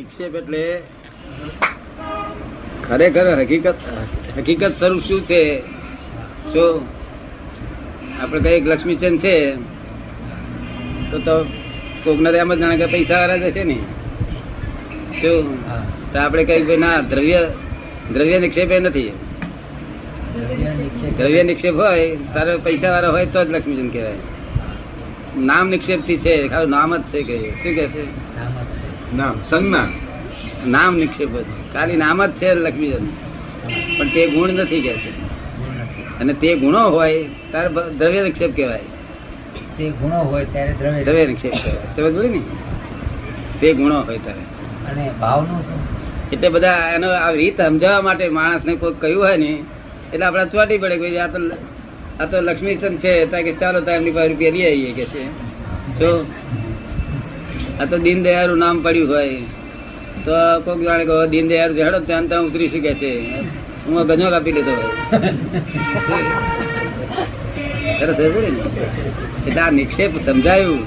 નિક્ષેપ એટલે ખરેખર હકીકત હકીકત સ્વરૂપ શું છે? જો આપણે કઈ લક્ષ્મીચંદ છે તો તો કોકના એમ જ જાણે કે પૈસા વાળા જશે ને. શું? તો આપણે કઈ ના દ્રવ્ય દ્રવ્ય નિક્ષેપ એ નથી. દ્રવ્ય નિક્ષેપ. દ્રવ્ય નિક્ષેપ હોય તારે પૈસા વાળા હોય તો જ લક્ષ્મીચંદ કહેવાય. નામ નિક્ષેપથી છે ખાલી નામ જ છે કે શું કે છે નામ સંજ્ઞા. નામ નિક્ષેપ છે ખાલી નામ જ છે લક્ષ્મીચંદ પણ તે ગુણ નથી કે છે. અને તે ગુણો હોય ત્યારે દ્રવ્ય નિક્ષેપ કહેવાય. તે ગુણો હોય ત્યારે દ્રવ્ય દ્રવ્ય નિક્ષેપ કહેવાય. સમજ પડી ને? તે ગુણો હોય ત્યારે અને ભાવનું શું? એટલે બધા એનો આ રીત સમજાવવા માટે માણસને કોઈ કહ્યું હોય ને એટલે આપણે ચોટી પડે કે ભાઈ આ તો આ તો લક્ષ્મીચંદ છે ત્યાં કે ચાલો તાર એમની પાસે રૂપિયા લઈ આવીએ કે છે. જો આ તો દીનદયાળુ નામ પડ્યું હોય. તો કોઈક જાણે કે દીનદયાળુ છે હેડો ત્યાં ત્યાં ઉતરી શકે છે. હું ગજો કાપી લીધો સરસ છે ને? એટલે આ નિક્ષેપ સમજાયું.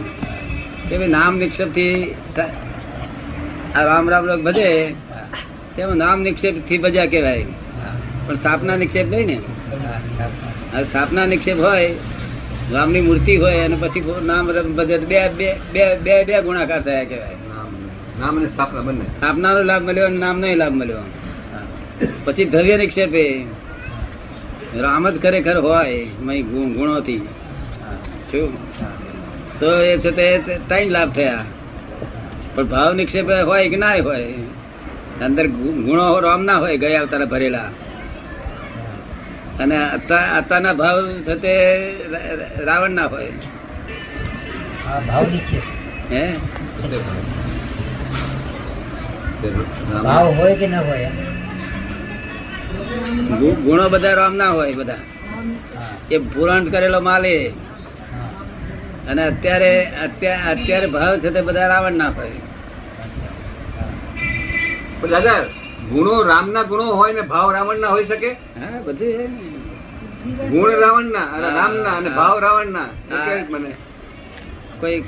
કે ભાઈ નામ નિક્ષેપથી આ રામ રામ લોક ભજે. તેમાં નામ નિક્ષેપથી ભજ્યા કહેવાય. પણ સ્થાપના નિક્ષેપ નહીં ને. આ સ્થાપના નિક્ષેપ હોય રામની મૂર્તિ હોય અને પછી નામ રમ ભજે બે બે બે બે બે ગુણાકાર થયા કહેવાય નામ અને સ્થાપના બંને સ્થાપનાનો લાભ મળ્યો અને નામનો લાભ મળ્યો. પછી દ્રવ્ય નિક્ષેપે રામ જ ખરેખર હોય મય ગુણ- ગુણોથી. શું. તો એ છે તે ત્રણ લાભ થયા પણ ભાવ નિક્ષેપ હોય કે ના હોય અંદર ગુણો રામ ના હોય ગયા અવતારે ભરેલા અને અત્યાર- અત્યારના ભાવ છે તે રાવણ ના હોય. ભાવ નિક્ષેપ. હે? નામ- ભાવ હોય કે ન હોય? ગુણો બધા રામ ના હોય બધા. એ પુરાણ કરેલો માલ એ. અને અત્યારે અત્યારે અત્યારે ભાવ છે તે બધા રાવણ ના હોય. દાદા ગુણો રામના ગુણો હોય ને ભાવ રાવણના હોઈ શકે? હા બધું ગુણ રાવણના રામના અને ભાવ રાવણના. મને. કોઈ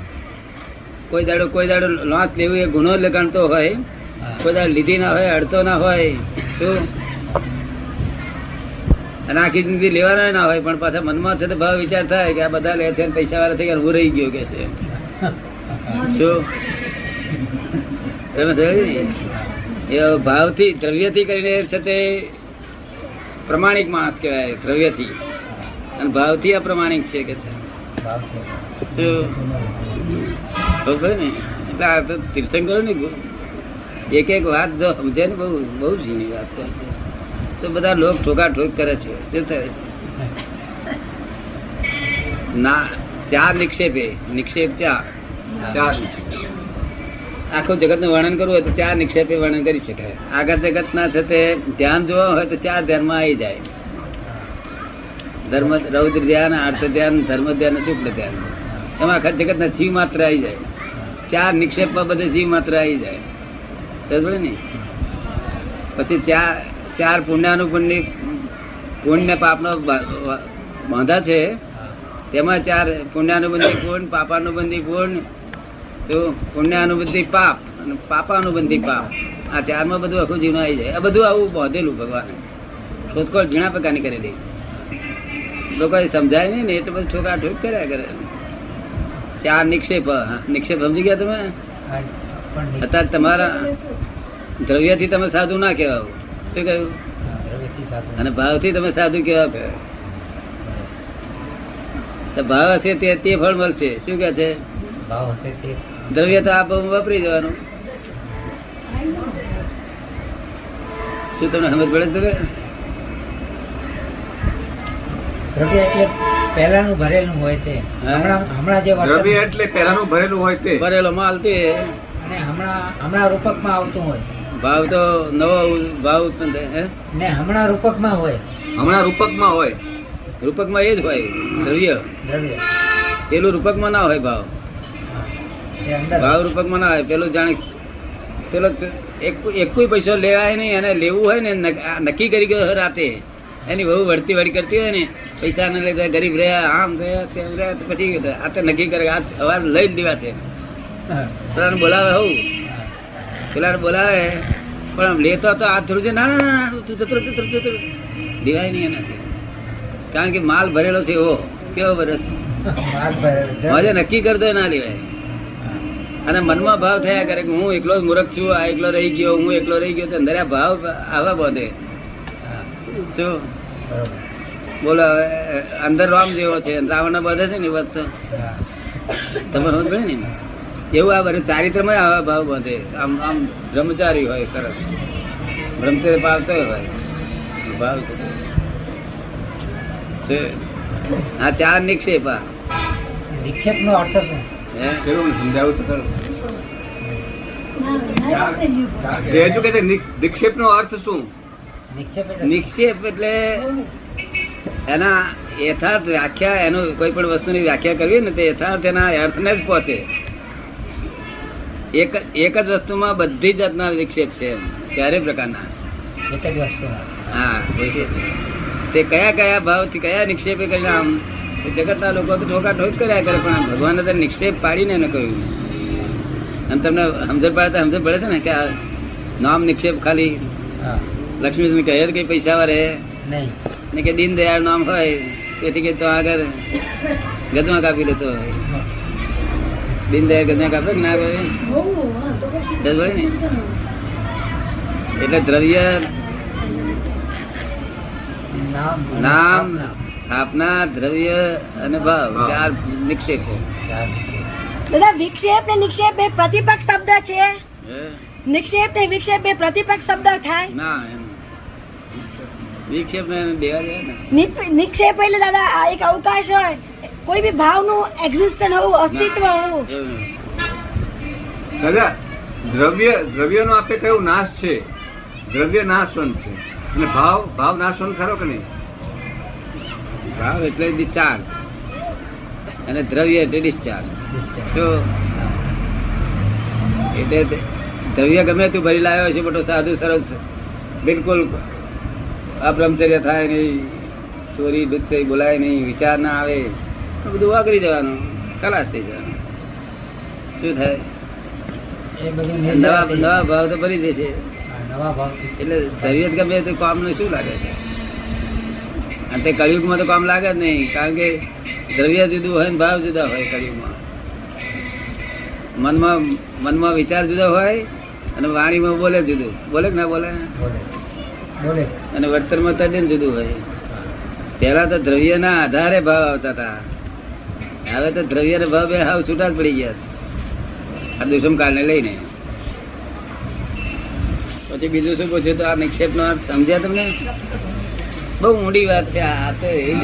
કોઈ દાડો કોઈ દાડો લાંચ લેવું એ ગુનો લગાડતો હોય. કોઈ દાડો લીધી ના હોય અડતો ના હોય શું? અને આખી જિંદગી લેવાનો ના હોય પણ પાછા મનમાં છે તો ભાવ વિચાર થાય કે આ બધા લે છે પૈસા વાળા થઈ ગયા હું રહી ગયો કે છે. શું? તમે જોયું? એ ભાવથી, દ્રવ્યથી કરીને છે તે પ્રમાણિક માણસ કહેવાય, દ્રવ્યથી. અને ભાવથી અપ્રમાણિક છે કે છે. ને? એટલે આ તો તીર્થંકરો ને એક એક વાત જો સમજે ને બહુ બહુ ઝીણી વાત કહે છે. તો બધા લોક ઠોકા ઠોક કરે છે. શું થાય છે? ના ચાર નિક્ષેપે. નિક્ષેપ ચા. ચાર આખું જગતનું વર્ણન કરવું હોય તો ચાર નિક્ષેપે વર્ણન કરી શકાય. આગળ જગત ના છે તે ધ્યાન જોવા હોય તો ચાર ધ્યાનમાં આવી જાય. ધર્મ, રૌદ્ર ધ્યાન, આર્થ ધ્યાન, ધર્મ ધ્યાન, શુક્લ ધ્યાન. એમાં આખા જગત ના જીવ માત્ર આવી જાય. ચાર નિક્ષેપમાં બધે જીવ માત્ર આવી જાય. સમજે ને? પછી ચાર ચાર પુણ્યાનુપુણ્ય, પુણ્ય પાપનો બાંધા છે. તેમાં ચાર પુણ્યાનુબંધી પૂર્ણ પાપાનુબંધી પૂર્ણ તો પુણ્યાનુબંધી પાપ અને પાપા અનુબંધિ પાપ. આ ચારમાં બધું આખું જીવન આવી જાય. આ બધું આવું બોધેલું ભગવાન. શોધખોળ ઝીણા પ્રકારની કરેલી લોકો સમજાય નહીં ને એટલે બધું છોકરા ઠોક કર્યા કરે. ચાર નિક્ષેપ નિક્ષેપ સમજી ગયા તમે. અત્યારે તમારા દ્રવ્યથી તમે સાધુ ના કહેવાય શું કહ્યું? અને ભાવથી ભાવથી તમે સાધુ કેવા ભાવ હશે તે તે ફળ મળશે. શું કે છે? ભાવ હશે તે દ્રવ્ય તો આપ વાપરી જવાનું શું તમને સમજ પડે તમે પહેલાનું ભરેલું હોય તે. હમણાં હમણાં જે દ્રવ્ય એટલે પહેલાનું ભરેલું હોય તે. ભરેલો માલ તે. અને હમણાં હમણાં રૂપકમાં આવતું હોય. ભાવ તો નવો ભાવ ઉત્પન્ન થાય હે? ને હમણાં રૂપકમાં હોય. હમણાં રૂપકમાં હોય. રૂપકમાં એ જ હોય દ્રવ્ય. દ્રવ્ય. પેલું રૂપકમાં ના હોય ભાવ. એ રૂપકમાં ના હોય પેલું જાણે પેલો એકુય એક એક કોઈ પૈસો લેવાય નહીં અને લેવું હોય ને આ નક્કી કરી ગયો રાતે. એની બહુ વળતી વળી કરતી હોય ને પૈસા ને લીધે ગરીબ રહ્યા આમ રહ્યા તેમ રહ્યા પછી આ તો નક્કી કરે આજ સવાર લઈ જ દેવા છે. પેલાને બોલાવે હું પેલા બોલાવે પણ લેતો તો આ ધરું છે ના ના ના તું જતરો જતરો જતો રહે, જતો રહે. દેવાય નહીં એનાથી. કારણ કે માલ ભરેલો છે એવો કેવો ભરેલો છે? નક્કી કરતો ના લેવાય. અને મનમાં ભાવ થયા કરે કે હું એકલો જ મૂર્ખ છું, આ એકલો રહી ગયો, હું એકલો રહી ગયો અંદર આ ભાવ આવા બોધે. શું? બોલો અંદર રામ જેવો છે રાવણ બધે છે ને વાત તો? તમે રોજ ભણે ને એવું આ બધું ચારિત્રમાં આવા ભાવ બધે. આમ આમ બ્રહ્મચારી હોય, સરસ. બ્રહ્મચર્ય પાવતો હોય. ભાવ છે. આ ચાર નિક્ષેપ આ. વિક્ષેપનો અર્થ શું? હે? સમજાવું તો ખરું કે નિક્ષેપ નો અર્થ શું? નિક્ષેપ એટલે? નિક્ષેપ એના યથાર્થ વ્યાખ્યા એનું કોઈ પણ વસ્તુની વ્યાખ્યા કરવી ને તે યથાર્થ એના અર્થને જ પહોંચે. એક એક જ વસ્તુમાં બધી જાતના વિક્ષેપ છે ચારે પ્રકારના. એક જ વસ્તુમાં. હા તે કયા કયા ભાવથી કયા નિક્ષેપે કરીને આમ જગતના લોકો તો ઠોકા ઠોક કર્યા કરે પણ ભગવાને તો નિક્ષેપ પાડીને એને કહ્યું. અને તમને સમજણ પાડતા સમજણ પડે છે ને કે આ નામ નિક્ષેપ ખાલી હા. લક્ષ્મી કહે કે પૈસા વારે નહીં. ને કે દીન દયાળ નામ હોય તેથી કે તો આગળ ગજમાં કાપી લેતો હોય. દીન દયાળ ગજમાં કાપે કે ના કાપે? ભાઈ ને? એટલે દ્રવ્ય નામ. નામ. સ્થાપના દ્રવ્ય અને ભાવ ભાવ. ચાર નિક્ષેપો દાદા વિક્ષેપ ને નિક્ષેપ બે પ્રતિપક્ષ શબ્દ છે. નિક્ષેપ ને વિક્ષેપ બે પ્રતિપક્ષ શબ્દ થાય. ના એમ વિક્ષેપ ને દેવા દે ને. નિક્ષેપ એટલે દાદા આ એક અવકાશ હોય. કોઈ બી ભાવનું એક્ઝિસ્ટન્ટ હોવું અસ્તિત્વ હોવું. ના. દાદા દ્રવ્ય દ્રવ્યનો આપણે કયો નાશ છે? દ્રવ્ય નાશવંત છે. અને ભાવ ભાવ નાશવંત ખરો કે નહીં? ભાવ એટલે ડિસ્ચાર્જ અને દ્રવ્ય એટલે ડિસ્ચાર્જ. એટલે દ્રવ્ય ગમે તું ભરી લાવ્યો છે મોટો સાધુ સરસ બિલકુલ અબ્રહ્મચર્ય થાય નહીં ચોરી ડુચ્ચઈ બોલાય નહીં વિચાર ના આવે બધું વાગરી જવાનું ખલાસ થઈ જવાનું. શું થાય? નવા નવા ભાવ તો ભરી જશે એટલે દ્રવ્ય ગમે તો કામનું શું લાગે છે? અને તે કળિયુગમાં તો કામ લાગે જ નહીં કારણ કે દ્રવ્ય જુદું હોય ને ભાવ જુદા હોય કળિયુગમાં. મનમાં મનમાં વિચાર જુદો હોય અને વાણીમાં બોલે જુદું. બોલે કે ના બોલે? બોલે. અને વર્તનમાં તદ્દન જુદું હોય. પહેલા તો દ્રવ્યના આધારે ભાવ આવતા હતા. હવે તો દ્રવ્ય ભાવ બે હાવ છૂટા જ પડી ગયા છે. આ દુષ્મ કાળને લઈને. પછી બીજું શું પૂછ્યું તો આ નિક્ષેપ નો અર્થ સમજ્યા તમને? બહુ ઊંડી વાત છે આ તો એ જ.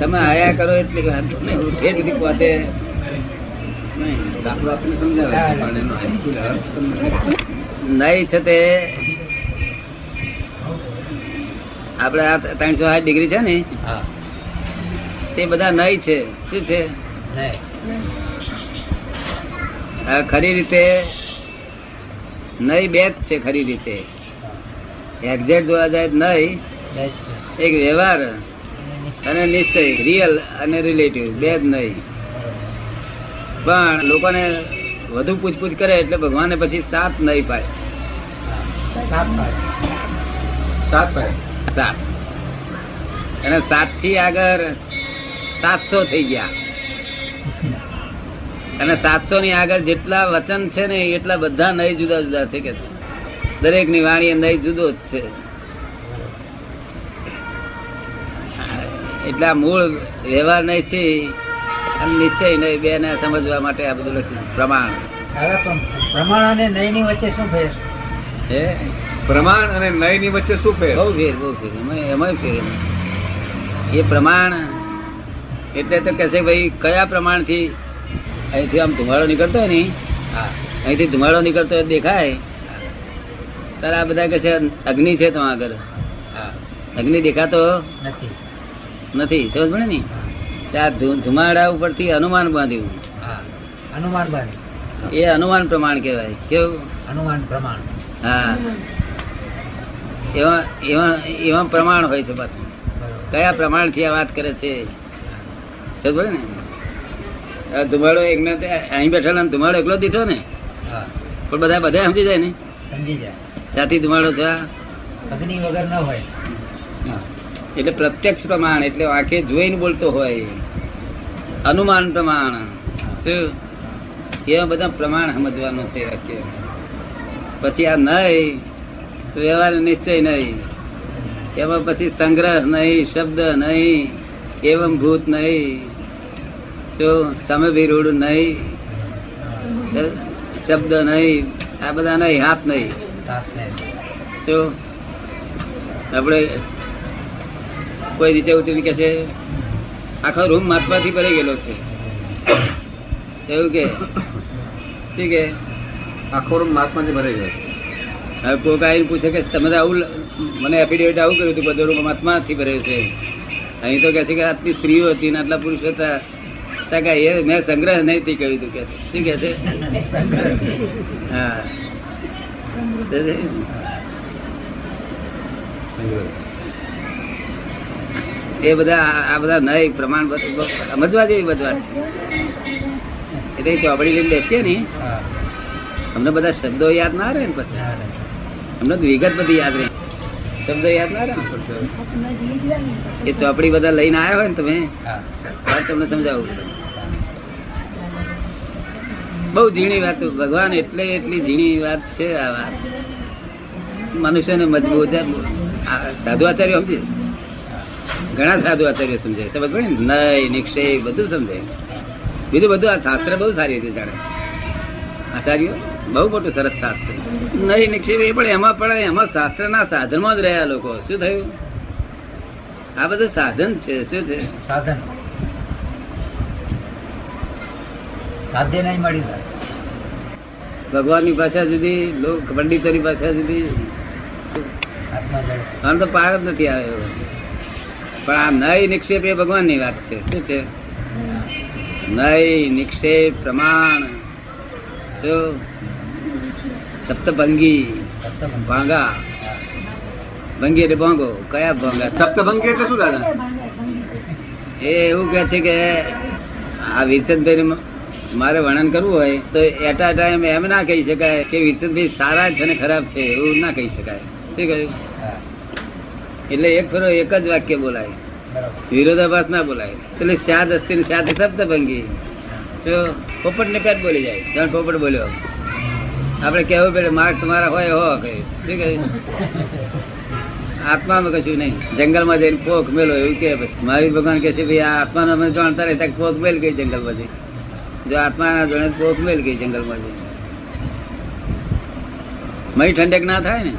તમે આયા કરો એટલે વાત ને ઠેર સુધી પહોંચે નહીં. તમને છે. તે. આપણે આ ત્રણસો સાઠ ડિગ્રી છે ને હા. તે બધા નહીં છે. શું છે? ખરી રીતે નહીં બે જ છે ખરી રીતે. એક્ઝેક્ટ જોવા જાય નહીં. જ એક વ્યવહાર અને નિશ્ચય. રિયલ અને રિલેટિવ બે જ નહીં. પણ લોકોને વધુ પૂછપૂછ કરે એટલે ભગવાને પછી સાત નહીં પાડે. સાત સાત પાય સાત અને સાતથી આગળ સાતસો થઈ ગયા. અને સાતસો ની આગળ જેટલા વચન છે ને એટલા બધા નહીં જુદા જુદા છે કે છે. દરેકની વાણી નહીં જુદો જ છે. એટલે આ મૂળ વ્યવહાર નહીં છે અને નિશ્ચય નહીં બે ને સમજવા માટે આ બધું લખ્યું. પ્રમાણ. પ્રમાણ અને નયની વચ્ચે શું ફેર? હે? પ્રમાણ અને નયની વચ્ચે શું ફેર? બહુ ફેર બહુ ફેર. એમાં એમાંય ફેર એ પ્રમાણ એટલે તો કહેશે ભાઈ કયા પ્રમાણથી? અહીંથી આમ ધુમાડો નીકળતો હોય ને હા. અહીંથી ધુમાડો નીકળતો હોય દેખાય. ત્યારે આ બધા કહે છે અગ્નિ છે તમારા આગળ હા. અગ્નિ દેખાતો? નથી. નથી સમજ પડે ને? ત્યાં ધુમાડા ઉપરથી અનુમાન બાંધ્યું. હા અનુમાન બાંધ એ અનુમાન પ્રમાણ કહેવાય. કેવું? અનુમાન પ્રમાણ. હા. એવા એવા એવા પ્રમાણ હોય છે પાછું. કયા પ્રમાણથી આ વાત કરે છે? સમજ પડે ને? આ ધુમાડો એકને અહીં બેઠેલા ધુમાડો એકલો દીધો ને? પણ બધા બધા સમજી જાય ને? સમજી જાય. સાથી ધુમાડો છે અગ્નિ વગર ન હોય. એટલે પ્રત્યક્ષ પ્રમાણ એટલે આંખે જોઈને બોલતો હોય. અનુમાન પ્રમાણ. શું? એવા બધા પ્રમાણ સમજવાનું છે વાક્ય પછી આ નહીં વ્યવહાર નિશ્ચય નહીં એમાં પછી સંગ્રહ નહીં શબ્દ નહીં એવમ ભૂત નહીં જો સમવિરૂઢ નહીં શબ્દ નહીં આ બધા નહીં હાથ નહીં જો આપણે કોઈ નીચે ઉતરીને કે છે આખો રૂમ માથમાંથી ભરાઈ ગયેલો છે. એવું કે? શું કે? આખો રૂમ માથમાંથી ભરાઈ ગયો હવે કોઈક આવીને પૂછે કે તમે તો આવું મને એફિડેવિટ આવું કર્યું હતું બધો રૂમ માથમાંથી ભરાયો છે. અહીં તો કે છે કે આટલી સ્ત્રીઓ હતી ને આટલા પુરુષો હતા. ત્યાં કે એ મેં સંગ્રહ નહીં થી કહ્યું હતું કે છે. શું કે છે? હા. શું એ બધા આ- બધા નય પ્રમાણ સમજવા જેવી બધું વાત છે. એટલે ચોપડી લઈને બેસીએ ને અમને બધા શબ્દો યાદ ના રહે ને પછી. અમને તો વિગત બધી યાદ રહે. શબ્દો યાદ ના રહે ને? એ ચોપડી બધા લઈને આવ્યા હોય ને તમે વાત તમને સમજાવું બહુ ઝીણી વાત ભગવાન એટલે એટલી ઝીણી વાત છે આ વાત. મનુષ્યને મજબૂત સાધુ આચાર્ય સમજે? ઘણા સાધુ આચાર્ય સમજાય સમજ પડે ને? નય નિક્ષય બધું સમજાય બીજું બધું આ શાસ્ત્ર બહુ સારી રીતે જાણે આચાર્યો બહુ મોટું સરસ શાસ્ત્ર નહીં નિક્ષેપ એ પણ એમાં પણ એમાં શાસ્ત્રના સાધનમાં જ રહ્યા લોકો. શું થયું? આ બધું સાધન છે. શું છે? સાધન. સાધ્ય નહીં મળી ભગવાનની ભાષા જુદી લોક પંડિતોની ભાષા જુદી આમ તો પાર જ નથી આવ્યો. પણ આ નય નિક્ષેપ એ ભગવાનની વાત છે. શું છે? નય નિક્ષેપ પ્રમાણ. જો સપ્તભંગી, ભાંગા. ભંગી એટલે ભાંગો. કયા ભાંગા? સપ્તભંગી એટલે શું દાદા? એ એવું કે છે કે આ વિરચંદભાઈ મારે વર્ણન કરવું હોય તો એટ અ ટાઈમ એમ ના કહી શકાય કે વિરચંદભાઈ સારા છે ને ખરાબ છે એવું ના કહી શકાય. શું કહ્યું? એટલે એક ફેરો એક જ વાક્ય બોલાય. વિરોધાભાસ ના બોલાય. એટલે સ્યાદ અસ્તી ને શબ્દ ભંગી. પોપટ ને પેટ બોલી જાય? જાણ પોપટ બોલ્યો. આપણે કહેવું પડે માર્ક તમારા હોય હો કહ્યું આત્મામાં કશું નહીં. જંગલમાં જઈને પોખ મેલો એવું કે પછી. મહાવીર ભગવાન કે છે ભાઈ આ આત્માને અમે જાણતા રહેતા પોખ મેલ ગઈ જંગલમાં જઈ. જો આત્મા જોડે પોખ મેલ ગઈ જંગલમાં જઈ. મય ઠંડક ના થાય ને?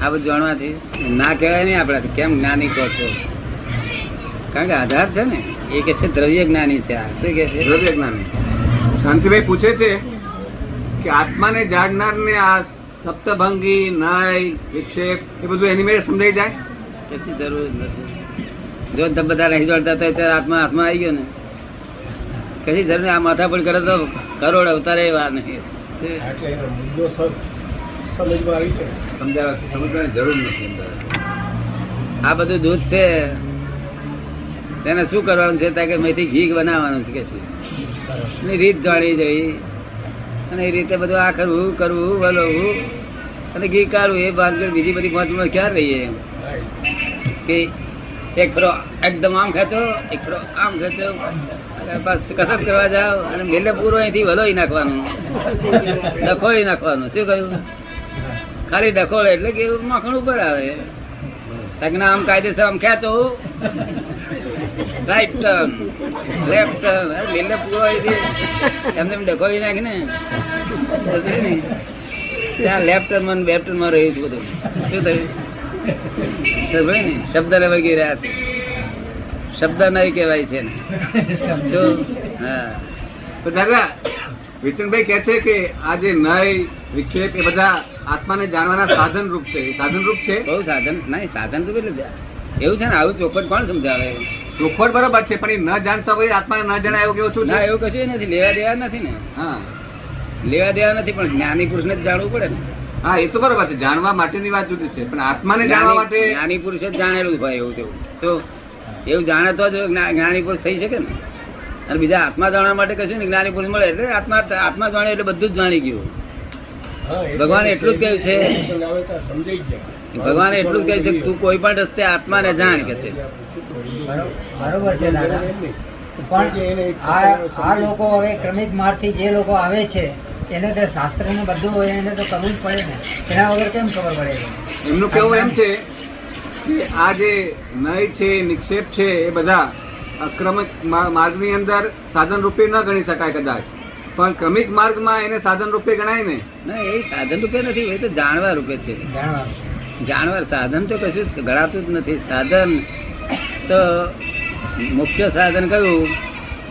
આ બધું જાણવાથી ના કહેવાય નહીં આપણાથી. કેમ જ્ઞાની કહો છો? કારણ કે આધાર છે ને એ કે છે દ્રવ્ય જ્ઞાની છે આ. શું કે છે? દ્રવ્ય જ્ઞાની. શાંતિભાઈ પૂછે છે કે આત્માને જાણનાર ને આ સપ્તભંગી નય વિક્ષેપ એ બધું એની મેળે સમજાઈ જાય? પછી જરૂર નથી. જો તમે બધા નહીં જોડતા હતા ત્યારે આત્મા હાથમાં આવી ગયો ને. કશી જરૂર આ માથા પણ કરે તો કરોડ અવતારે એ વાત નહીં જરૂર નથી આ બધું દૂધ છે. તેને શું કરવાનું છે? ત્યાં કે મેથી ઘી બનાવવાનું છે કે છે. રીત જાણી જઈ. અને એ રીતે બધું આ કરવું કરવું, વલોવું. અને ઘી કાઢવું, એ ભાનગડ બીજી બધી પહોંચમાં ક્યાં રહીએ. કે એક ફરો એકદમ આમ ખેંચો, એક ફરો આમ ખેંચો. અને બસ કસરત કરવા જાઓ. અને મેલે પૂરો અહીંથી વલોઈ નાખવાનું. ડખોળી નાખવાનું. શું કહ્યું? ખાલી ડખોળ એટલે કે માખણ ઉપર આવે. તજ્ઞા આમ કાયદેસર આમ ખેંચો. રાઈટ ટર્ન લેફ્ટ ટર્ન મેલે પૂરો એમને એમ ડખોળી નાખી ને. ત્યાં લેફ્ટ ટર્નમાં બેફ્ટ ટર્નમાં રહ્યું છે બધું. શું થયું? ને, શબ્દ ને વગી રહ્યા છે. શબ્દ નહીં કહેવાય છે જો હા. દાદા, વિચનભાઈ કે છે કે આજે નય વિક્ષેપ એ બધા આત્માને જાણવાના સાધન રૂપ છે. સાધન રૂપ છે? બહુ સાધન નહીં સાધન તો એટલે એવું છે ને આવું ચોખવટ કોણ સમજાવે? ચોખવટ બરોબર છે પણ એ ન જાણતા હોય આત્માને ન જણાય એવું કેવું છું? ના એવું કશું નથી લેવા દેવા નથી ને. હા. લેવા દેવા નથી પણ જ્ઞાની પુરુષને જ જાણવું પડે ને. હા એ તો બરોબર છે જાણવા માટેની વાત જુદી છે પણ આત્માને જાણવા માટે જ્ઞાની પુરુષ જ જાણેલું હોય એવું તેવું. તો એવું જાણે તો જ જ્ઞાની પુરુષ થઈ શકે ને. અને બીજા આત્મા જાણવા માટે કશું ને જ્ઞાની પુરુષ મળે એટલે આત્મા આત્મા જાણે એટલે બધું જ જાણી ગયું. ભગવાને એટલું જ કહ્યું છે. ભગવાને એટલું જ કહ્યું છે કે તું કોઈ પણ રસ્તે આત્માને જાણ કે છે. બરોબર છે દાદા. પણ આ લોકો હવે ક્રમિક માર્ગથી જે લોકો આવે છે એને તો શાસ્ત્રને બધું હોય એને તો કરવું જ પડે ને. એના વગર કેમ ખબર પડે? એમનું કેવું એમ છે કે આ જે નય છે નિક્ષેપ છે એ બધા અક્રમિક મા- માર્ગની અંદર સાધન રૂપે ન ગણી શકાય કદાચ. પણ ક્રમિક માર્ગમાં એને સાધન રૂપે ગણાય ને? ના એ સાધન રૂપે નથી એ તો જાણવા રૂપે છે. જાણવા સાધન તો કશું ગણાતું જ નથી. સાધન તો મુખ્ય સાધન કયું?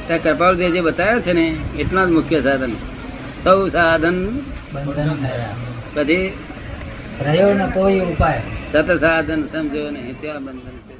ત્યાં કૃપાળુ જે બતાવ્યા છે ને એટલા જ મુખ્ય સાધન. સૌ સાધન પછી રહ્યો ને કોઈ ઉપાય. સત સાધન સમજો ને ત્યાં બંધન છે.